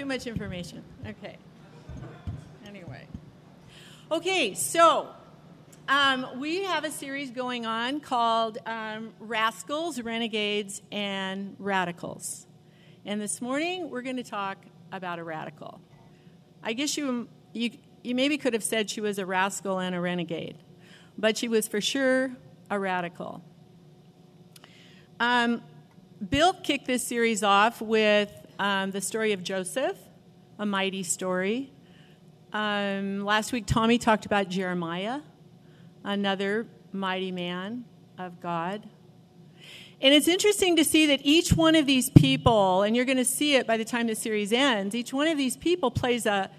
Too much information. Okay. Anyway. Okay, so um, we have a series going on called um, Rascals, Renegades, and Radicals. And this morning we're going to talk about a radical. I guess you, you, you maybe could have said she was a rascal and a renegade, but she was for sure a radical. Um, Bill kicked this series off with um, the story of Joseph, a mighty story. Um, last week, Tommy talked about Jeremiah, another mighty man of God. And it's interesting to see that each one of these people, and you're going to see it by the time the series ends, each one of these people plays a,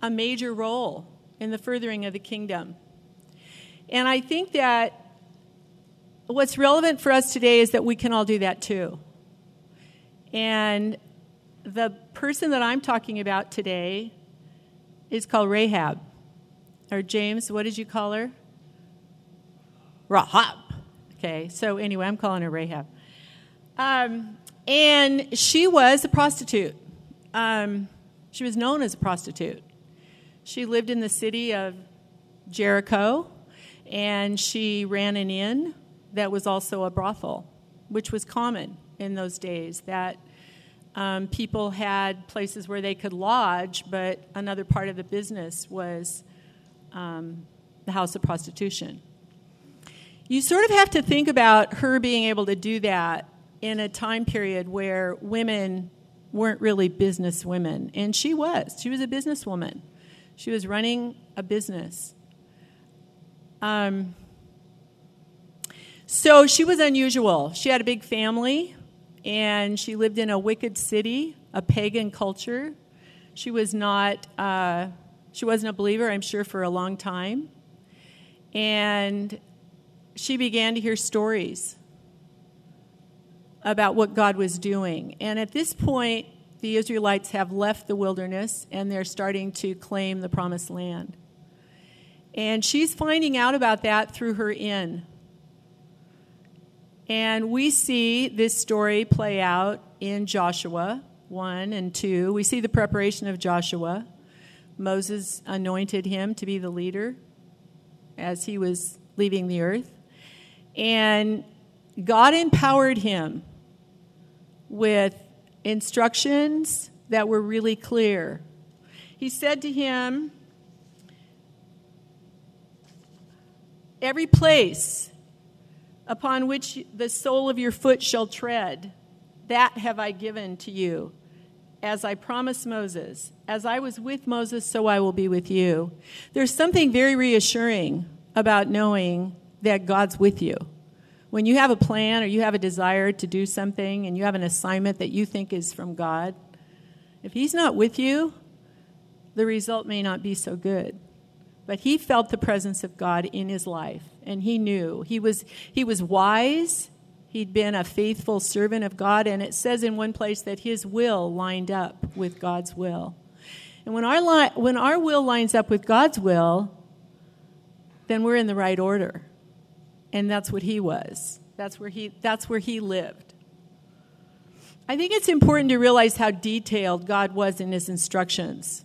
a major role in the furthering of the kingdom. And I think that what's relevant for us today is that we can all do that too. And the person that I'm talking about today is called Rahab. Or James, what did you call her? Rahab. Okay, so anyway, I'm calling her Rahab. Um, and she was a prostitute. Um, she was known as a prostitute. She lived in the city of Jericho, and she ran an inn that was also a brothel, which was common in those days. That um, people had places where they could lodge, but another part of the business was um, the house of prostitution. You sort of have to think about her being able to do that in a time period where women weren't really business women. And she was. She was a businesswoman. She was running a business. Um, so she was unusual. She had a big family and she lived in a wicked city, a pagan culture. She was not, uh, she wasn't a believer, I'm sure, for a long time. And she began to hear stories about what God was doing. And at this point, the Israelites have left the wilderness and they're starting to claim the promised land. And she's finding out about that through her inn. And we see this story play out in Joshua 1 and 2. We see the preparation of Joshua. Moses anointed him to be the leader as he was leaving the earth. And God empowered him with instructions that were really clear. He said to him, Every place upon which the sole of your foot shall tread, that have I given to you, as I promised Moses. As I was with Moses, so I will be with you. There's something very reassuring about knowing that God's with you. When you have a plan or you have a desire to do something and you have an assignment that you think is from God, if He's not with you, the result may not be so good. But he felt the presence of God in his life and he knew. He was he was wise. He'd been a faithful servant of god and it says in one place that his will lined up with god's will. And when our li- when our will lines up with god's will then we're in the right order. And that's what he was. That's where he that's where he lived. I think it's important to realize how detailed god was in his instructions.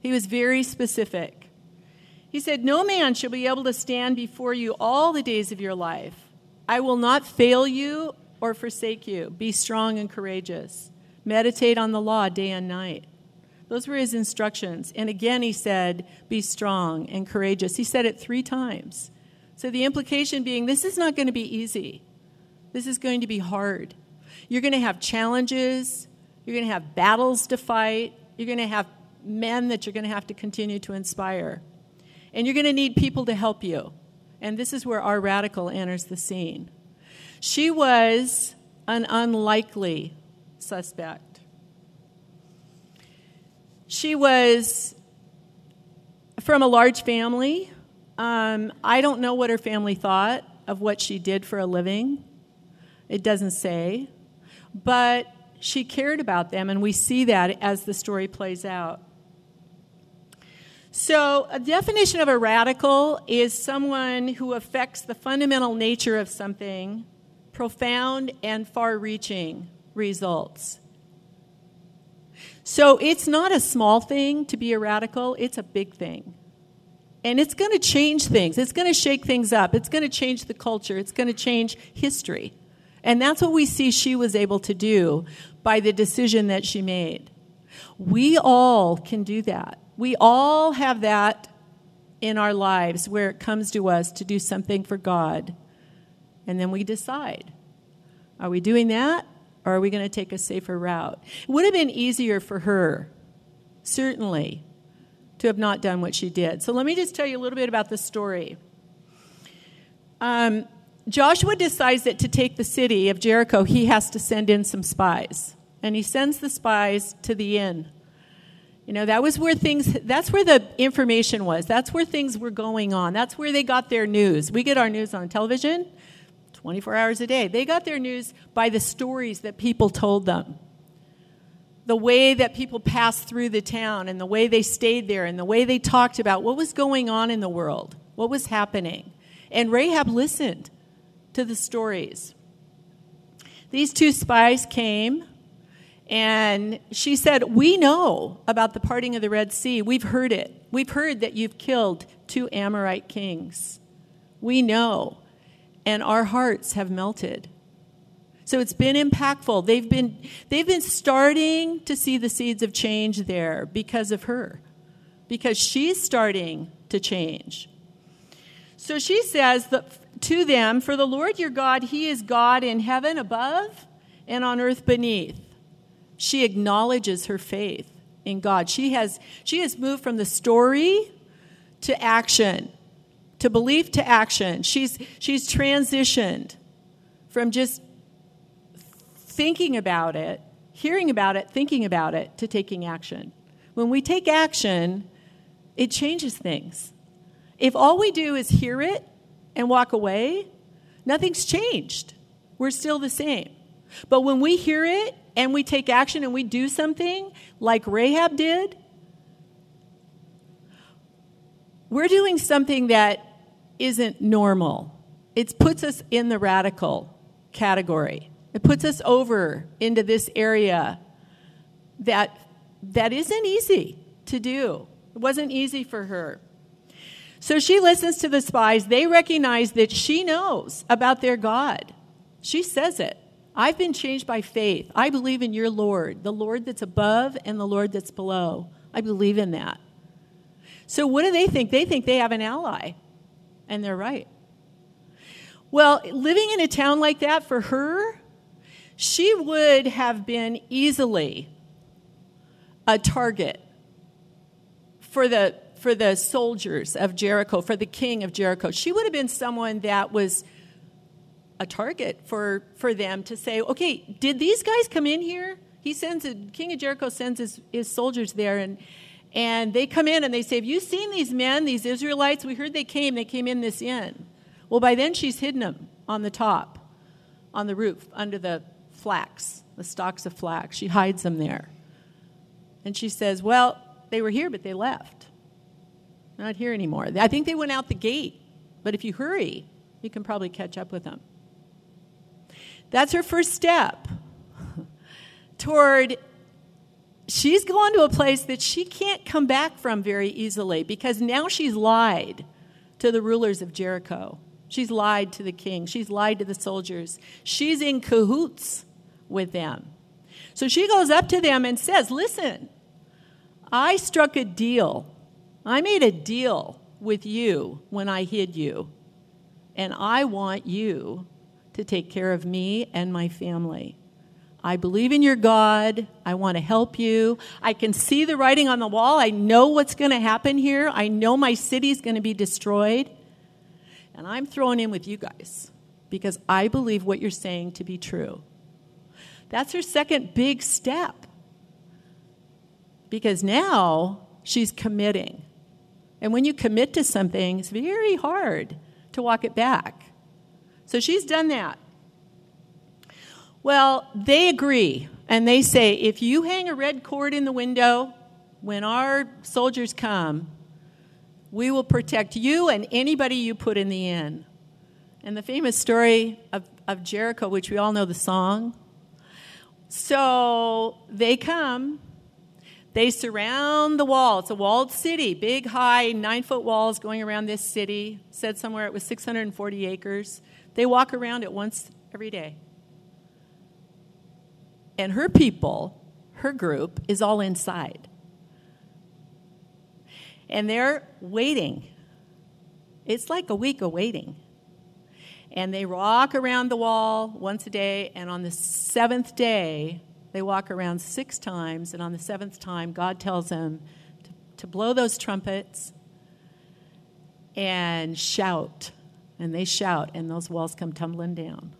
He was very specific he said, No man shall be able to stand before you all the days of your life. I will not fail you or forsake you. Be strong and courageous. Meditate on the law day and night. Those were his instructions. And again, he said, Be strong and courageous. He said it three times. So the implication being, this is not going to be easy. This is going to be hard. You're going to have challenges. You're going to have battles to fight. You're going to have men that you're going to have to continue to inspire. And you're going to need people to help you. And this is where our radical enters the scene. She was an unlikely suspect. She was from a large family. Um, I don't know what her family thought of what she did for a living. It doesn't say. But she cared about them, and we see that as the story plays out. So, a definition of a radical is someone who affects the fundamental nature of something, profound and far reaching results. So it's not a small thing to be a radical, it's a big thing. And it's going to change things. It's going to shake things up. It's going to change the culture. It's going to change history. And that's what we see she was able to do by the decision that she made. We all can do that. We all have that in our lives where it comes to us to do something for God. And then we decide are we doing that or are we going to take a safer route? It would have been easier for her, certainly, to have not done what she did. So let me just tell you a little bit about the story. Um, Joshua decides that to take the city of Jericho, he has to send in some spies. And he sends the spies to the inn. You know, that was where things, that's where the information was. That's where things were going on. That's where they got their news. We get our news on television 24 hours a day. They got their news by the stories that people told them. The way that people passed through the town and the way they stayed there and the way they talked about what was going on in the world, what was happening. And Rahab listened to the stories. These two spies came and she said, We know about the parting of the Red Sea. We've heard it. We've heard that you've killed two Amorite kings. We know. And our hearts have melted. So it's been impactful. They've been, they've been starting to see the seeds of change there because of her, because she's starting to change. So she says that to them, For the Lord your God, He is God in heaven above and on earth beneath she acknowledges her faith in God. She has, she has moved from the story to action, to belief to action. She's, she's transitioned from just thinking about it, hearing about it, thinking about it, to taking action. When we take action, it changes things. If all we do is hear it and walk away, nothing's changed. We're still the same. But when we hear it and we take action and we do something like Rahab did, we're doing something that isn't normal. It puts us in the radical category. It puts us over into this area that that isn't easy to do. It wasn't easy for her. So she listens to the spies. They recognize that she knows about their God. She says it. I've been changed by faith. I believe in your Lord, the Lord that's above and the Lord that's below. I believe in that. So, what do they think? They think they have an ally, and they're right. Well, living in a town like that for her, she would have been easily a target for the for the soldiers of Jericho, for the king of Jericho. She would have been someone that was a target for, for them to say, okay, did these guys come in here? He sends, a, King of Jericho sends his, his soldiers there, and, and they come in and they say, have you seen these men, these Israelites? We heard they came, they came in this inn. Well, by then she's hidden them on the top, on the roof, under the flax, the stalks of flax. She hides them there. And she says, well, they were here, but they left. Not here anymore. I think they went out the gate. But if you hurry, you can probably catch up with them. That's her first step toward she's gone to a place that she can't come back from very easily because now she's lied to the rulers of Jericho. She's lied to the king. She's lied to the soldiers. She's in cahoots with them. So she goes up to them and says, Listen, I struck a deal. I made a deal with you when I hid you. And I want you to take care of me and my family. I believe in your God. I want to help you. I can see the writing on the wall. I know what's going to happen here. I know my city's going to be destroyed. And I'm thrown in with you guys because I believe what you're saying to be true. That's her second big step. Because now she's committing. And when you commit to something, it's very hard to walk it back. So she's done that. Well, they agree, and they say if you hang a red cord in the window when our soldiers come, we will protect you and anybody you put in the inn. And the famous story of, of Jericho, which we all know the song. So they come, They surround the wall. It's a walled city, big, high, nine foot walls going around this city. Said somewhere it was 640 acres. They walk around it once every day. And her people, her group, is all inside. And they're waiting. It's like a week of waiting. And they walk around the wall once a day, and on the seventh day, they walk around six times, and on the seventh time, God tells them to, to blow those trumpets and shout. And they shout, and those walls come tumbling down.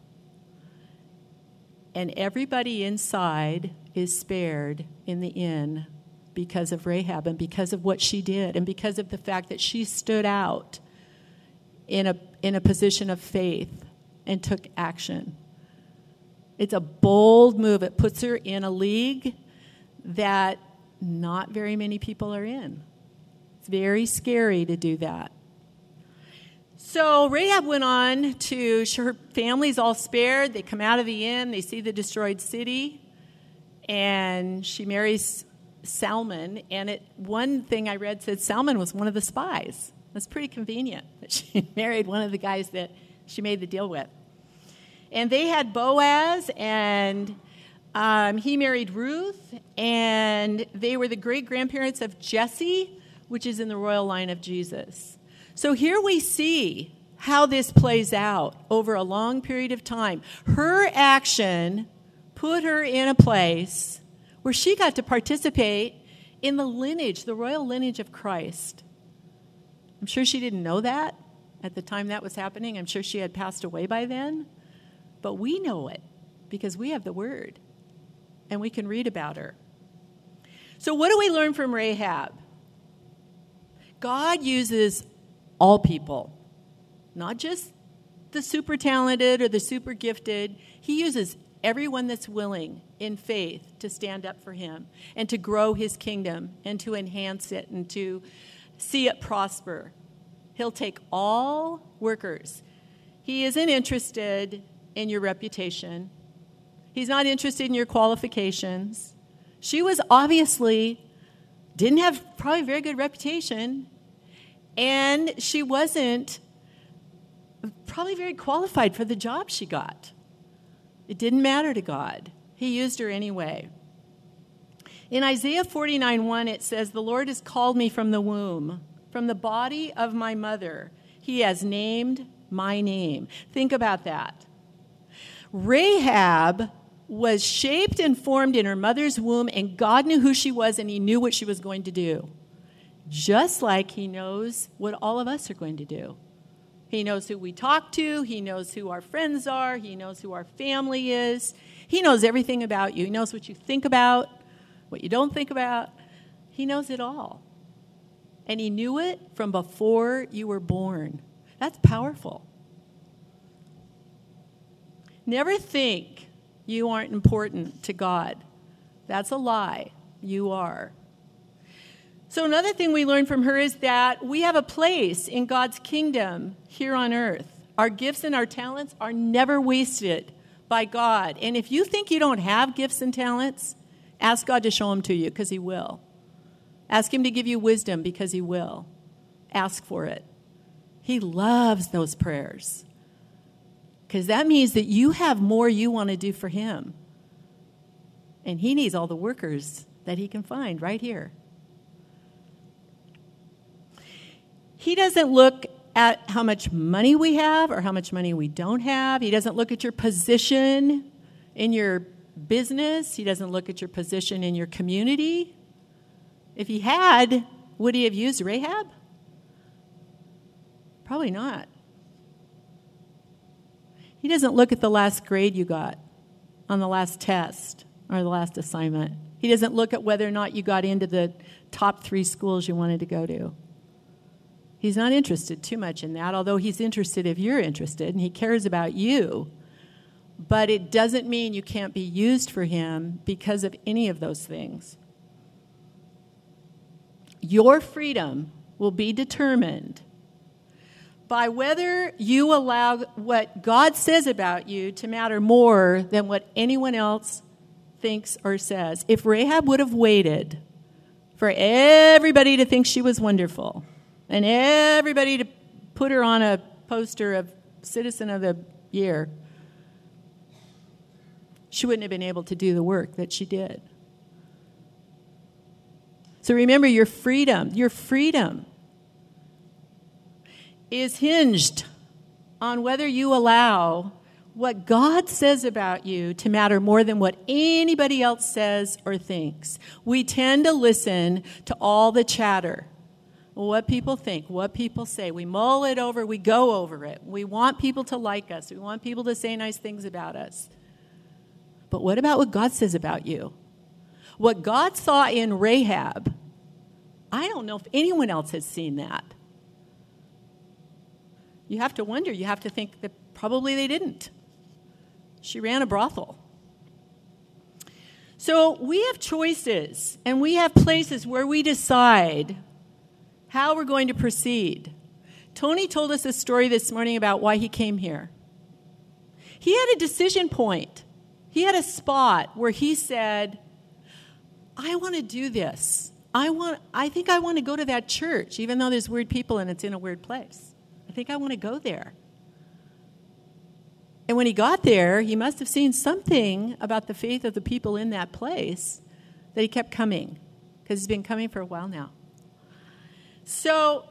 And everybody inside is spared in the inn because of Rahab and because of what she did and because of the fact that she stood out in a, in a position of faith and took action. It's a bold move. It puts her in a league that not very many people are in. It's very scary to do that. So Rahab went on to, her family's all spared. They come out of the inn, they see the destroyed city, and she marries Salmon. And it, one thing I read said Salmon was one of the spies. That's pretty convenient that she married one of the guys that she made the deal with. And they had Boaz, and um, he married Ruth, and they were the great grandparents of Jesse, which is in the royal line of Jesus. So here we see how this plays out over a long period of time. Her action put her in a place where she got to participate in the lineage, the royal lineage of Christ. I'm sure she didn't know that at the time that was happening. I'm sure she had passed away by then. But we know it because we have the word and we can read about her. So, what do we learn from Rahab? God uses all people, not just the super talented or the super gifted. He uses everyone that's willing in faith to stand up for him and to grow his kingdom and to enhance it and to see it prosper. He'll take all workers. He isn't interested in your reputation. He's not interested in your qualifications. She was obviously didn't have probably a very good reputation, and she wasn't probably very qualified for the job she got. It didn't matter to God. He used her anyway. In Isaiah 49 1, it says, The Lord has called me from the womb, from the body of my mother. He has named my name. Think about that. Rahab was shaped and formed in her mother's womb, and God knew who she was and He knew what she was going to do. Just like He knows what all of us are going to do. He knows who we talk to, He knows who our friends are, He knows who our family is, He knows everything about you. He knows what you think about, what you don't think about. He knows it all. And He knew it from before you were born. That's powerful. Never think you aren't important to God. That's a lie. You are. So, another thing we learned from her is that we have a place in God's kingdom here on earth. Our gifts and our talents are never wasted by God. And if you think you don't have gifts and talents, ask God to show them to you because He will. Ask Him to give you wisdom because He will. Ask for it. He loves those prayers because that means that you have more you want to do for him. And he needs all the workers that he can find right here. He doesn't look at how much money we have or how much money we don't have. He doesn't look at your position in your business. He doesn't look at your position in your community. If he had, would he have used Rahab? Probably not. He doesn't look at the last grade you got on the last test or the last assignment. He doesn't look at whether or not you got into the top three schools you wanted to go to. He's not interested too much in that, although he's interested if you're interested and he cares about you. But it doesn't mean you can't be used for him because of any of those things. Your freedom will be determined by whether you allow what God says about you to matter more than what anyone else thinks or says. If Rahab would have waited for everybody to think she was wonderful and everybody to put her on a poster of Citizen of the Year, she wouldn't have been able to do the work that she did. So remember your freedom, your freedom is hinged on whether you allow what God says about you to matter more than what anybody else says or thinks. We tend to listen to all the chatter. What people think, what people say. We mull it over, we go over it. We want people to like us, we want people to say nice things about us. But what about what God says about you? What God saw in Rahab, I don't know if anyone else has seen that. You have to wonder, you have to think that probably they didn't. She ran a brothel. So we have choices and we have places where we decide how we're going to proceed. Tony told us a story this morning about why he came here. He had a decision point. He had a spot where he said, I want to do this. I want I think I want to go to that church even though there's weird people and it's in a weird place. I think I want to go there. And when he got there, he must have seen something about the faith of the people in that place that he kept coming, because he's been coming for a while now. So,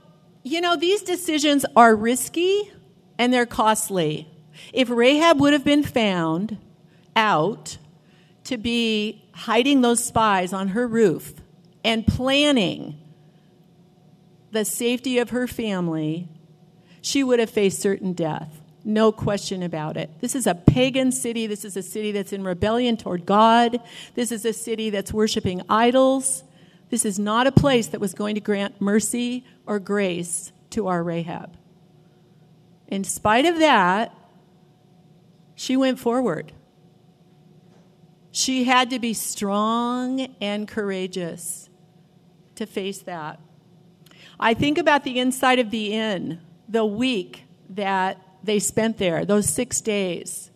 you know, these decisions are risky and they're costly. If Rahab would have been found out to be hiding those spies on her roof and planning the safety of her family, she would have faced certain death. No question about it. This is a pagan city. This is a city that's in rebellion toward God. This is a city that's worshiping idols. This is not a place that was going to grant mercy or grace to our Rahab. In spite of that, she went forward. She had to be strong and courageous to face that. I think about the inside of the inn, the week that they spent there, those six days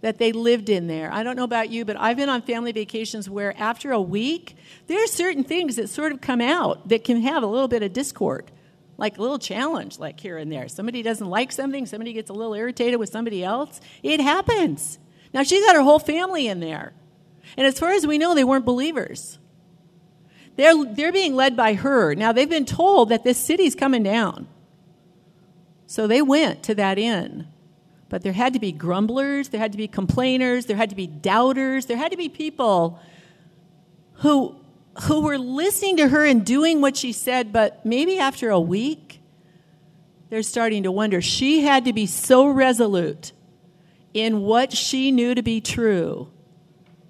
that they lived in there. I don't know about you, but I've been on family vacations where after a week, there are certain things that sort of come out that can have a little bit of discord, like a little challenge, like here and there. Somebody doesn't like something, somebody gets a little irritated with somebody else. It happens. Now, she's got her whole family in there. And as far as we know, they weren't believers. They're, they're being led by her. Now, they've been told that this city's coming down. So they went to that inn. But there had to be grumblers, there had to be complainers, there had to be doubters, there had to be people who, who were listening to her and doing what she said, but maybe after a week, they're starting to wonder. She had to be so resolute in what she knew to be true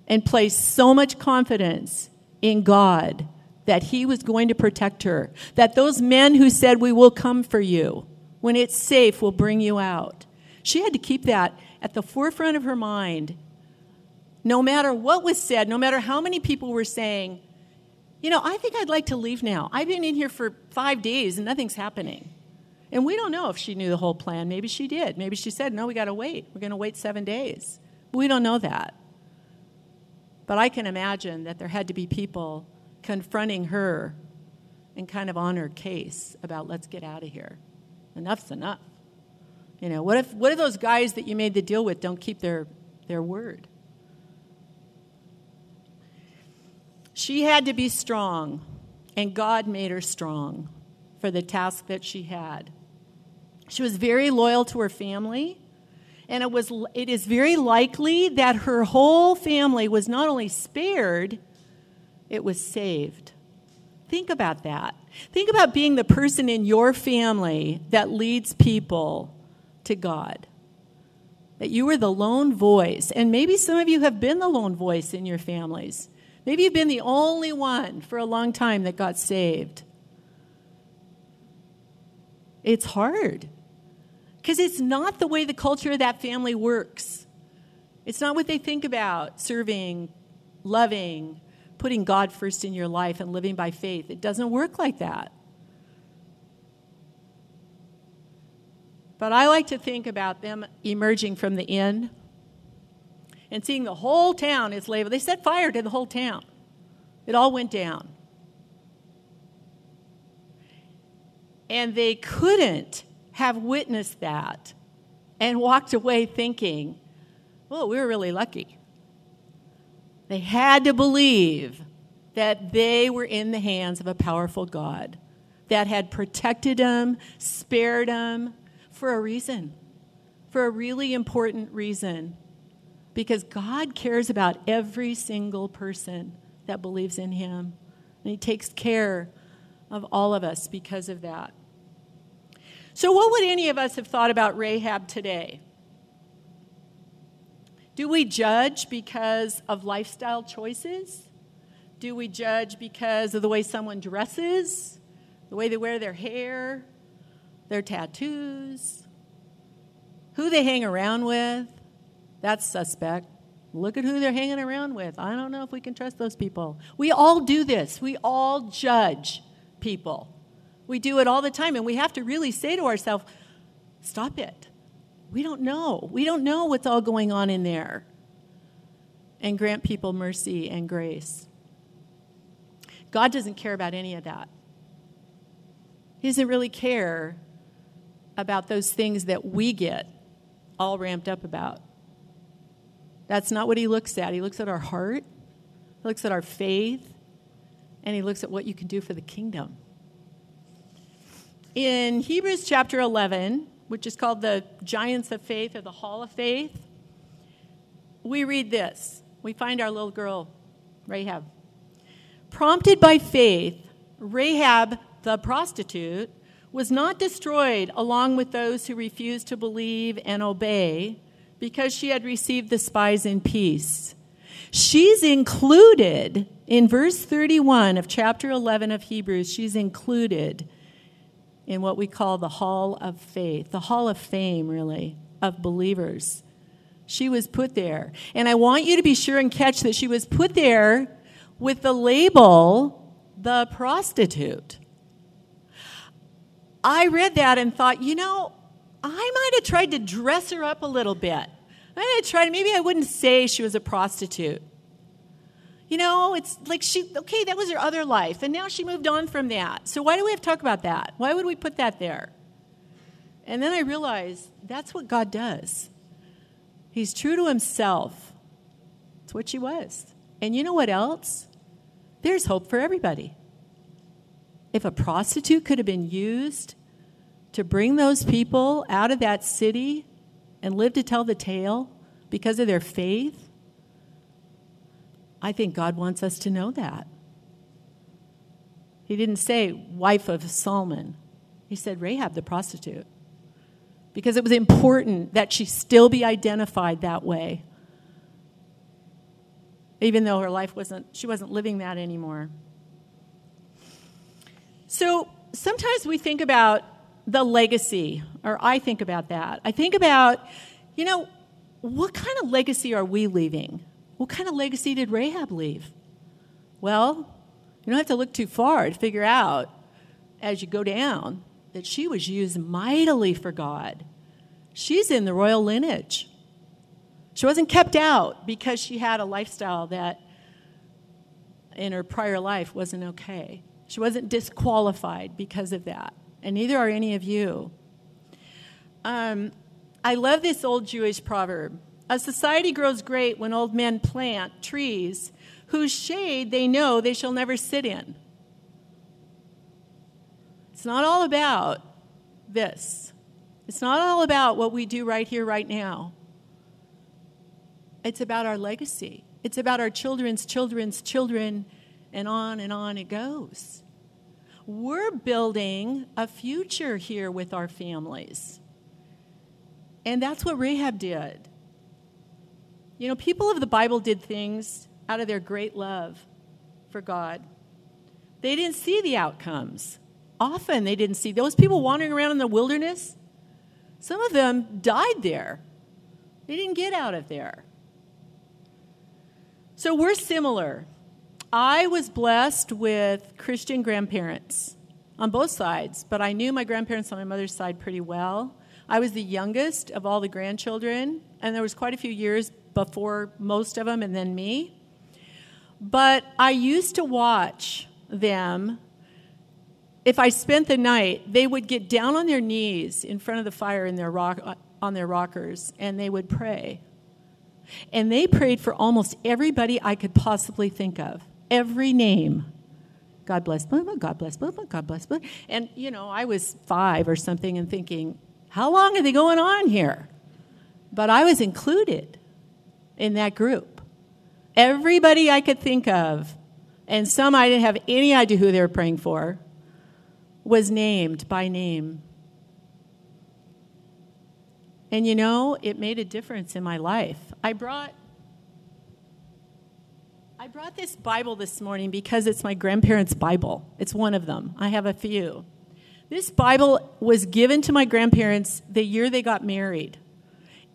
and place so much confidence in God that He was going to protect her, that those men who said, We will come for you when it's safe, we'll bring you out. She had to keep that at the forefront of her mind. No matter what was said, no matter how many people were saying, you know, I think I'd like to leave now. I've been in here for five days and nothing's happening. And we don't know if she knew the whole plan. Maybe she did. Maybe she said, no, we got to wait. We're going to wait seven days. We don't know that. But I can imagine that there had to be people confronting her and kind of on her case about let's get out of here enough's enough. You know, what if, what if those guys that you made the deal with don't keep their, their word? She had to be strong, and God made her strong for the task that she had. She was very loyal to her family, and it, was, it is very likely that her whole family was not only spared, it was saved. Think about that. Think about being the person in your family that leads people to God. That you were the lone voice. And maybe some of you have been the lone voice in your families. Maybe you've been the only one for a long time that got saved. It's hard because it's not the way the culture of that family works. It's not what they think about serving, loving, putting God first in your life and living by faith. It doesn't work like that. But I like to think about them emerging from the inn and seeing the whole town is labeled. They set fire to the whole town. It all went down. And they couldn't have witnessed that and walked away thinking, well, we were really lucky. They had to believe that they were in the hands of a powerful God that had protected them, spared them for a reason, for a really important reason. Because God cares about every single person that believes in Him. And He takes care of all of us because of that. So, what would any of us have thought about Rahab today? Do we judge because of lifestyle choices? Do we judge because of the way someone dresses, the way they wear their hair, their tattoos, who they hang around with? That's suspect. Look at who they're hanging around with. I don't know if we can trust those people. We all do this. We all judge people. We do it all the time, and we have to really say to ourselves, stop it. We don't know. We don't know what's all going on in there. And grant people mercy and grace. God doesn't care about any of that. He doesn't really care about those things that we get all ramped up about. That's not what he looks at. He looks at our heart, he looks at our faith, and he looks at what you can do for the kingdom. In Hebrews chapter 11, which is called the Giants of Faith or the Hall of Faith, we read this. We find our little girl, Rahab. Prompted by faith, Rahab the prostitute was not destroyed along with those who refused to believe and obey because she had received the spies in peace. She's included in verse 31 of chapter 11 of Hebrews, she's included in what we call the hall of faith, the hall of fame, really, of believers. She was put there. And I want you to be sure and catch that she was put there with the label, the prostitute. I read that and thought, you know, I might have tried to dress her up a little bit. I might have tried, maybe I wouldn't say she was a prostitute. You know, it's like she, okay, that was her other life, and now she moved on from that. So why do we have to talk about that? Why would we put that there? And then I realized that's what God does. He's true to himself. It's what she was. And you know what else? There's hope for everybody. If a prostitute could have been used to bring those people out of that city and live to tell the tale because of their faith, I think God wants us to know that. He didn't say wife of Solomon, he said Rahab the prostitute. Because it was important that she still be identified that way. Even though her life wasn't, she wasn't living that anymore. So sometimes we think about the legacy, or I think about that. I think about, you know, what kind of legacy are we leaving? What kind of legacy did Rahab leave? Well, you don't have to look too far to figure out as you go down that she was used mightily for God. She's in the royal lineage. She wasn't kept out because she had a lifestyle that in her prior life wasn't okay. She wasn't disqualified because of that, and neither are any of you. Um, I love this old Jewish proverb A society grows great when old men plant trees whose shade they know they shall never sit in. It's not all about this. It's not all about what we do right here, right now. It's about our legacy. It's about our children's children's children and on and on it goes. We're building a future here with our families. And that's what Rahab did. You know, people of the Bible did things out of their great love for God. They didn't see the outcomes. Often they didn't see those people wandering around in the wilderness. Some of them died there. They didn't get out of there. So we're similar. I was blessed with Christian grandparents on both sides, but I knew my grandparents on my mother's side pretty well. I was the youngest of all the grandchildren, and there was quite a few years before most of them and then me. But I used to watch them if I spent the night, they would get down on their knees in front of the fire in their rock, on their rockers and they would pray. And they prayed for almost everybody I could possibly think of, every name. God bless Blah, God bless Blah, God bless Blah. And, you know, I was five or something and thinking, how long are they going on here? But I was included in that group. Everybody I could think of, and some I didn't have any idea who they were praying for, was named by name. And you know, it made a difference in my life. I brought I brought this Bible this morning because it's my grandparents' Bible. It's one of them. I have a few. This Bible was given to my grandparents the year they got married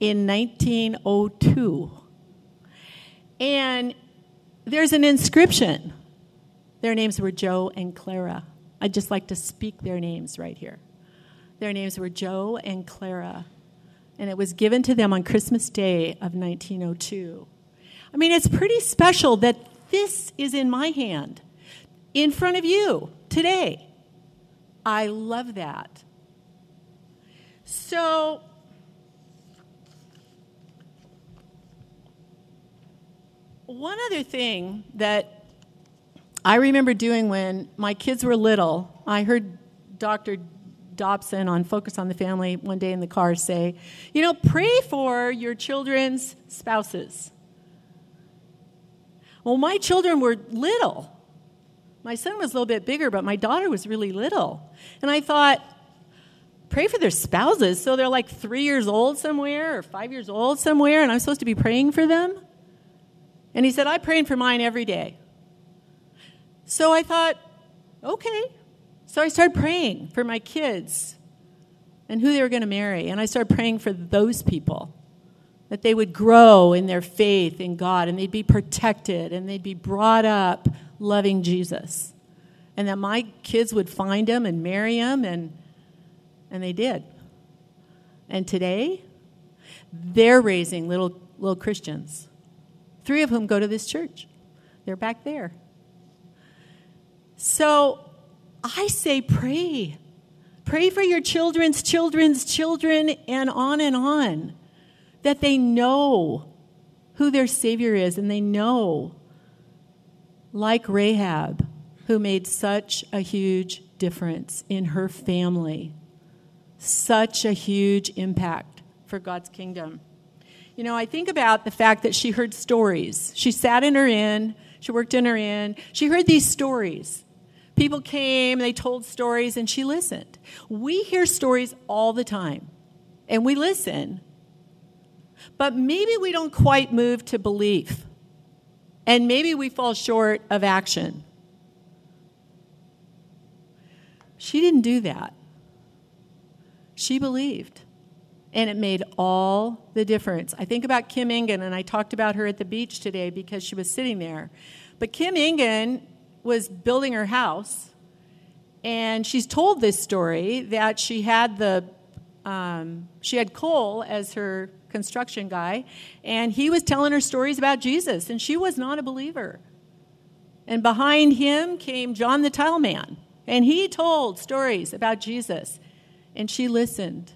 in 1902. And there's an inscription. Their names were Joe and Clara. I'd just like to speak their names right here. Their names were Joe and Clara. And it was given to them on Christmas Day of 1902. I mean, it's pretty special that this is in my hand in front of you today. I love that. So, one other thing that I remember doing when my kids were little, I heard Dr. Dobson on Focus on the Family one day in the car say, You know, pray for your children's spouses. Well, my children were little. My son was a little bit bigger, but my daughter was really little. And I thought, pray for their spouses. So they're like three years old somewhere or five years old somewhere, and I'm supposed to be praying for them? And he said, I'm praying for mine every day. So I thought, okay. So I started praying for my kids and who they were going to marry. And I started praying for those people that they would grow in their faith in God and they'd be protected and they'd be brought up loving Jesus. And that my kids would find him and marry him, and, and they did. And today, they're raising little, little Christians, three of whom go to this church. They're back there. So I say, pray. Pray for your children's children's children, and on and on that they know who their Savior is and they know, like Rahab, who made such a huge difference in her family, such a huge impact for God's kingdom. You know, I think about the fact that she heard stories. She sat in her inn, she worked in her inn, she heard these stories. People came, they told stories, and she listened. We hear stories all the time, and we listen, but maybe we don't quite move to belief. And maybe we fall short of action. She didn't do that. She believed. And it made all the difference. I think about Kim Ingen, and I talked about her at the beach today because she was sitting there. But Kim Ingen was building her house, and she's told this story that she had the um, she had Cole as her construction guy, and he was telling her stories about Jesus, and she was not a believer. And behind him came John the Tile Man, and he told stories about Jesus, and she listened.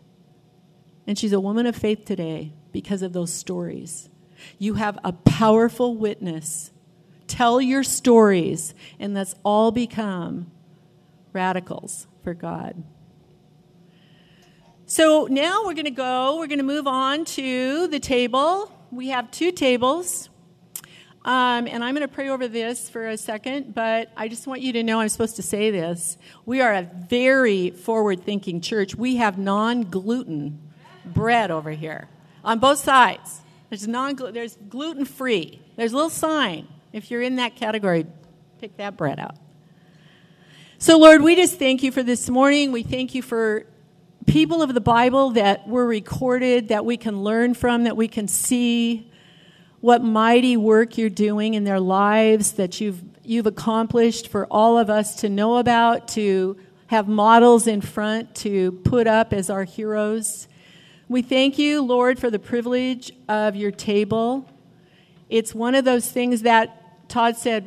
And she's a woman of faith today because of those stories. You have a powerful witness. Tell your stories, and let's all become radicals for God. So now we're going to go, we're going to move on to the table. We have two tables. Um, and I'm going to pray over this for a second, but I just want you to know I'm supposed to say this. We are a very forward thinking church. We have non gluten bread over here on both sides. There's, non there's gluten free. There's a little sign. If you're in that category, pick that bread out. So, Lord, we just thank you for this morning. We thank you for people of the Bible that were recorded, that we can learn from, that we can see what mighty work you're doing in their lives, that you've, you've accomplished for all of us to know about, to have models in front to put up as our heroes. We thank you, Lord, for the privilege of your table. It's one of those things that Todd said,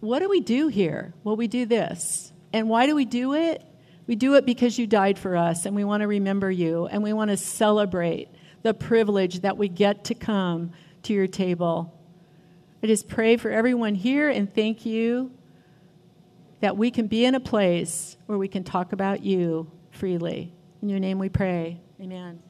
What do we do here? Well, we do this And why do we do it? We do it because you died for us, and we want to remember you, and we want to celebrate the privilege that we get to come to your table. I just pray for everyone here and thank you that we can be in a place where we can talk about you freely. In your name we pray. Amen.